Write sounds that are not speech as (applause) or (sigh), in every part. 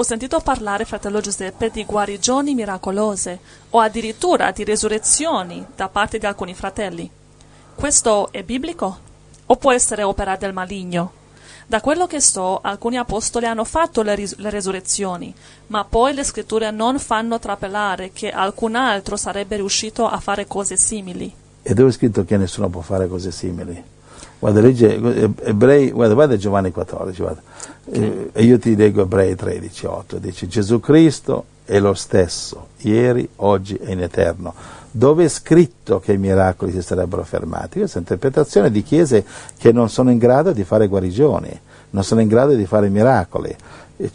Ho sentito parlare, fratello Giuseppe, di guarigioni miracolose o addirittura di resurrezioni da parte di alcuni fratelli. Questo è biblico? O può essere opera del maligno? Da quello che so, alcuni apostoli hanno fatto le, ris- le resurrezioni, ma poi le scritture non fanno trapelare che alcun altro sarebbe riuscito a fare cose simili. E dove è scritto che nessuno può fare cose simili? Guarda, legge Ebrei, guarda, guarda Giovanni 14, guarda. Okay. E io ti leggo Ebrei 13, 8, dice Gesù Cristo è lo stesso, ieri, oggi e in eterno. Dove è scritto che i miracoli si sarebbero fermati? Questa è un'interpretazione di chiese che non sono in grado di fare guarigioni, non sono in grado di fare miracoli,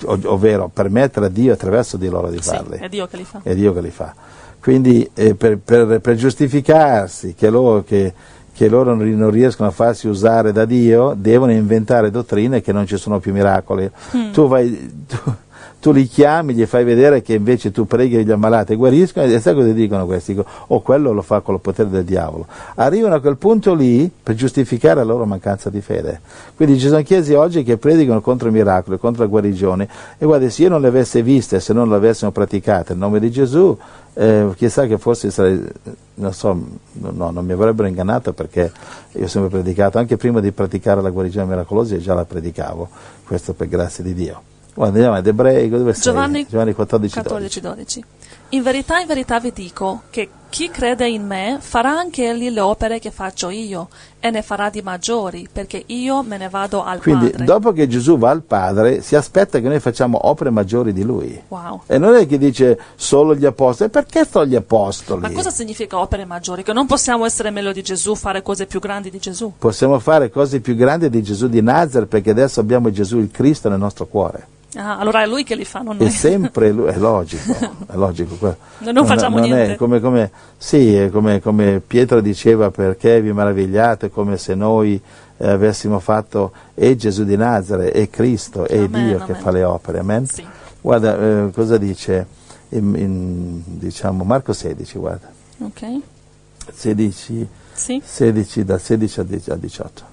ovvero permettere a Dio attraverso di loro di farli. Sì, è Dio che li fa. È Dio che li fa. Quindi eh, per, per, per, giustificarsi che loro, che, che loro non riescono a farsi usare da Dio, devono inventare dottrine che non ci sono più miracoli. Mm. Tu, vai, tu, tu, li chiami, gli fai vedere che invece tu preghi gli ammalati e guariscono, e sai cosa dicono questi? O oh, quello lo fa con il potere del diavolo. Arrivano a quel punto lì per giustificare la loro mancanza di fede. Quindi ci sono chiese oggi che predicano contro i miracoli, contro la guarigione, e guarda, se io non le avessi viste, se non le avessimo praticate, nel nome di Gesù, eh, chissà che forse sarei, non so, no, non mi avrebbero ingannato perché io ho sempre predicato, anche prima di praticare la guarigione miracolosa già la predicavo, questo per grazia di Dio. Guarda, andiamo ad Ebrei, dove Giovanni, sei? Giovanni 14, 14 12. 12. In verità, in verità vi dico che chi crede in me farà anche egli le opere che faccio io e ne farà di maggiori, perché io me ne vado al Quindi, Padre. dopo che Gesù va al Padre, si aspetta che noi facciamo opere maggiori di Lui. Wow. E non è che dice solo gli apostoli, perché solo gli apostoli? Ma cosa significa opere maggiori? Che non possiamo essere meglio di Gesù, fare cose più grandi di Gesù? Possiamo fare cose più grandi di Gesù di Nazareth, perché adesso abbiamo Gesù il Cristo nel nostro cuore. Ah, allora è lui che li fa, non noi. È sempre lui, è (laughs) logico, è logico. Non, non facciamo non niente. È come, come, sì, è come, come, Pietro diceva, perché vi meravigliate, come se noi eh, avessimo fatto, è Gesù di Nazareth, è Cristo, amen, Dio amen. che fa le opere, amen? Sì. Guarda, eh, cosa dice, in, in, diciamo, Marco 16, guarda. Ok. 16, sì. 16 dal 16 al 18.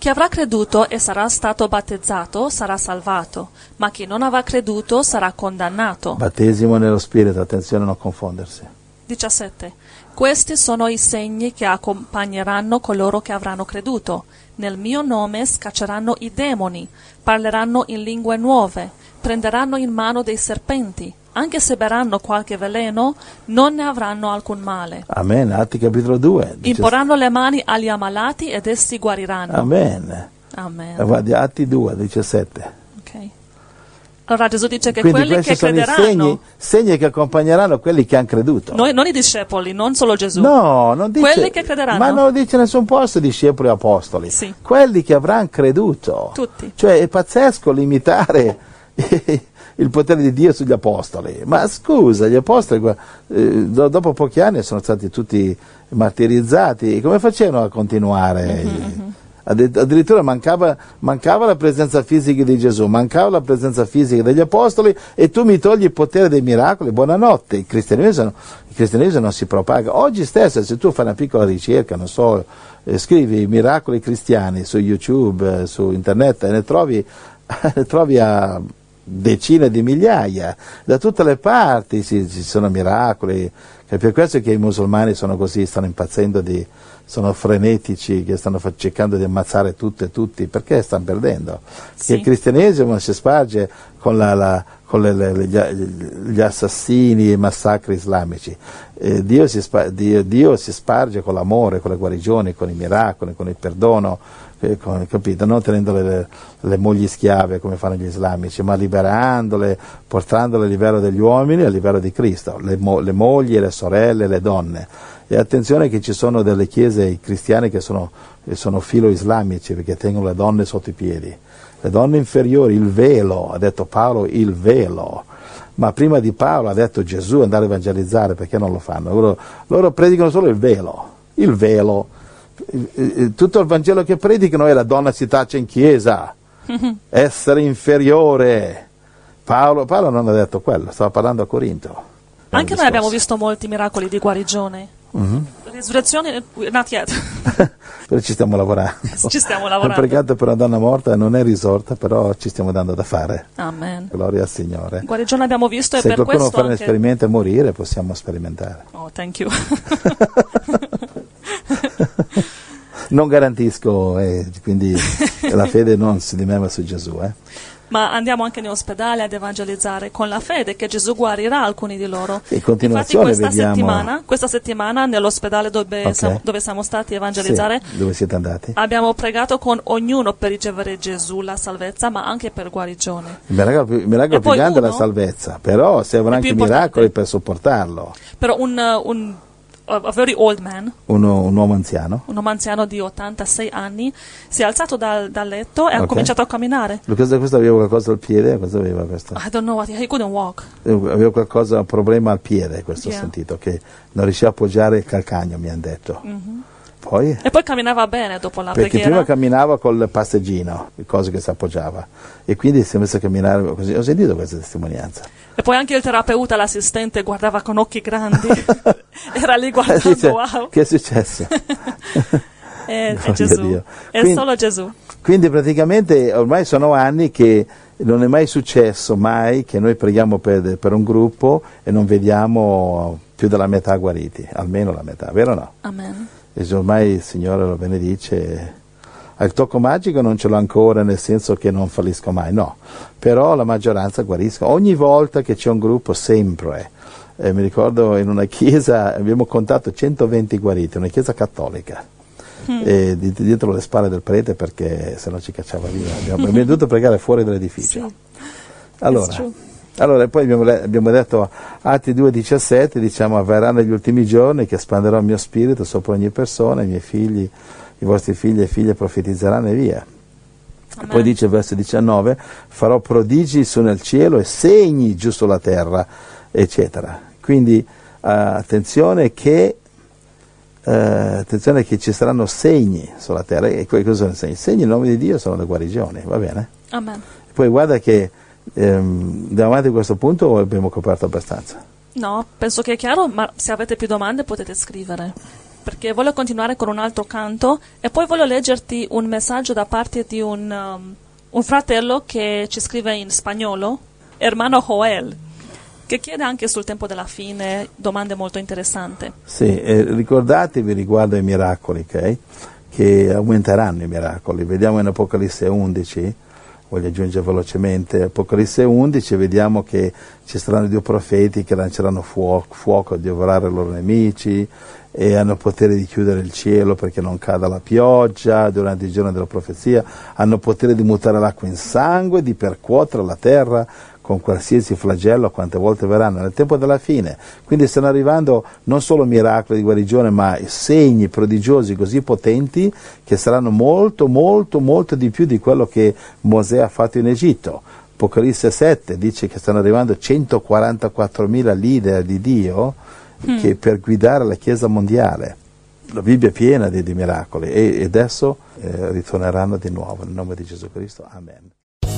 Chi avrà creduto e sarà stato battezzato sarà salvato, ma chi non avrà creduto sarà condannato. Battesimo nello Spirito, attenzione a non confondersi. 17. Questi sono i segni che accompagneranno coloro che avranno creduto. Nel mio nome scacceranno i demoni, parleranno in lingue nuove, prenderanno in mano dei serpenti, anche se berranno qualche veleno, non ne avranno alcun male. Amen. Atti capitolo 2. Imporranno le mani agli ammalati ed essi guariranno. Amen. Amen. Guardi, Atti 2, 17. Ok. Allora Gesù dice che Quindi quelli che sono crederanno... segni, segni che accompagneranno quelli che hanno creduto. Noi, non i discepoli, non solo Gesù. No, non dice... Quelli che crederanno. Ma non lo dice nessun posto discepoli o apostoli. Sì. Quelli che avranno creduto. Tutti. Cioè è pazzesco limitare (laughs) il potere di Dio sugli apostoli. Ma scusa, gli apostoli eh, dopo pochi anni sono stati tutti martirizzati. Come facevano a continuare? Mm-hmm. Addirittura mancava, mancava, la presenza fisica di Gesù, mancava la presenza fisica degli apostoli e tu mi togli il potere dei miracoli. Buonanotte, il cristianesimo, il cristianesimo non si propaga. Oggi stesso, se tu fai una piccola ricerca, non so, eh, scrivi miracoli cristiani su YouTube, eh, su internet, e ne trovi, (laughs) ne trovi a decine di migliaia, da tutte le parti ci, ci sono miracoli, è per questo che i musulmani sono così, stanno impazzendo, di, sono frenetici, che stanno cercando di ammazzare tutte e tutti, perché stanno perdendo? Sì. il cristianesimo si sparge con, la, la, con le, le, gli, gli, assassini e i massacri islamici, eh, Dio, si sparge, Dio, Dio si sparge con l'amore, con le guarigioni, con i miracoli, con il perdono, con, capito? non tenendo le, le, mogli schiave come fanno gli islamici, ma liberandole, portandole a livello degli uomini, a livello di Cristo, le, le mogli, le sorelle, le donne. E attenzione che ci sono delle chiese cristiane che sono, che sono filo-islamici perché tengono le donne sotto i piedi. Le donne inferiori, il velo, ha detto Paolo, il velo. ma prima di Paolo ha detto Gesù andare a evangelizzare, perché non lo fanno? Loro, loro predicano solo il velo, il velo. Tutto il Vangelo che predicano è la donna si taccia in chiesa, (laughs) essere inferiore. Paolo, Paolo non ha detto quello, stava parlando a Corinto. Anche noi abbiamo visto molti miracoli di guarigione. Mm-hmm. Risurrezione, not yet. (laughs) però ci stiamo lavorando. (laughs) Ci stiamo lavorando. Il pregato per una donna morta non è risorta, però ci stiamo dando da fare. Amen. Gloria al Signore. Guarigione abbiamo visto e Se per qualcuno questo fa un anche... esperimento e morire, possiamo sperimentare. Oh, thank you. (laughs) non garantisco, eh, quindi la fede non si dimeva su Gesù. Eh. Ma andiamo anche in ospedale ad evangelizzare con la fede che Gesù guarirà alcuni di loro. Continuazione Infatti questa vediamo... settimana, questa settimana nell'ospedale dove, Ok. siamo, dove siamo stati a evangelizzare Sì, dove siete andati? abbiamo pregato con ognuno per ricevere Gesù la salvezza, ma anche per guarigione. Il miracolo, il miracolo E più grande è la uno- salvezza, però servono anche miracoli per sopportarlo. Però un, un a very old man, Uno- un uomo anziano. un uomo anziano di 86 anni, si è alzato dal, dal letto e ha Ok. cominciato a camminare. Questo, questo aveva qualcosa al piede, cosa aveva questo? I don't know what, he couldn't walk. Aveva qualcosa, un problema al piede, questo Yeah. ho sentito, che non riusciva a appoggiare il calcagno, mi hanno detto. Poi? E poi camminava bene dopo la Perché preghiera. prima camminava col passeggino, le cose che si appoggiava, e quindi si è messo a camminare così. Ho sentito questa testimonianza. E poi anche il terapeuta, l'assistente, guardava con occhi grandi. (laughs) (laughs) Era lì guardando, Dice, wow. Che è successo? (laughs) (laughs) È, è a Gesù. È Quindi- solo Gesù. Quindi praticamente ormai sono anni che non è mai successo mai che noi preghiamo per, per un gruppo e non vediamo più della metà guariti, almeno la metà, vero o no? Amen. E ormai il Signore lo benedice. Il tocco magico non ce l'ho ancora nel senso che non fallisco mai, no, però la maggioranza guarisco. Ogni volta che c'è un gruppo, sempre. Eh, mi ricordo in una chiesa abbiamo contato 120 guariti, una chiesa cattolica. E di- dietro le spalle del prete perché se no ci cacciava via. Abbiamo, abbiamo dovuto pregare fuori dall'edificio. Sì. Allora, allora, poi abbiamo, abbiamo detto Atti 2,17, diciamo, avverranno gli ultimi giorni che espanderò il mio spirito sopra ogni persona, i miei figli, i vostri figli e figlie profetizzeranno e via. Amen. Poi dice verso 19, farò prodigi su nel cielo e segni giù sulla terra, eccetera. Quindi eh, attenzione che eh, attenzione che ci saranno segni sulla terra. E cosa sono i segni? I segni in nome di Dio sono le guarigioni, va bene? Amen. Poi guarda che ehm, andiamo avanti a questo punto abbiamo coperto abbastanza? No, penso che è chiaro, ma se avete più domande potete scrivere. Perché voglio continuare con un altro canto e poi voglio leggerti un messaggio da parte di un, um, un fratello che ci scrive in spagnolo, Hermano Joel, che chiede anche sul tempo della fine domande molto interessanti. Sì, eh, ricordatevi riguardo ai miracoli, ok? Che aumenteranno i miracoli. Vediamo in Apocalisse 11, voglio aggiungere velocemente, Apocalisse 11 vediamo che ci saranno due profeti che lanceranno fuoco, fuoco a divorare i loro nemici e hanno potere di chiudere il cielo perché non cada la pioggia durante i giorni della profezia, hanno potere di mutare l'acqua in sangue, di percuotere la terra con qualsiasi flagello quante volte verranno nel tempo della fine. Quindi stanno arrivando non solo miracoli di guarigione, ma segni prodigiosi così potenti che saranno molto, molto, molto di più di quello che Mosè ha fatto in Egitto. Apocalisse 7 dice che stanno arrivando 144.000 leader di Dio che per guidare la Chiesa mondiale. La Bibbia è piena di, di miracoli e, e adesso eh, ritorneranno di nuovo nel nome di Gesù Cristo. Amen.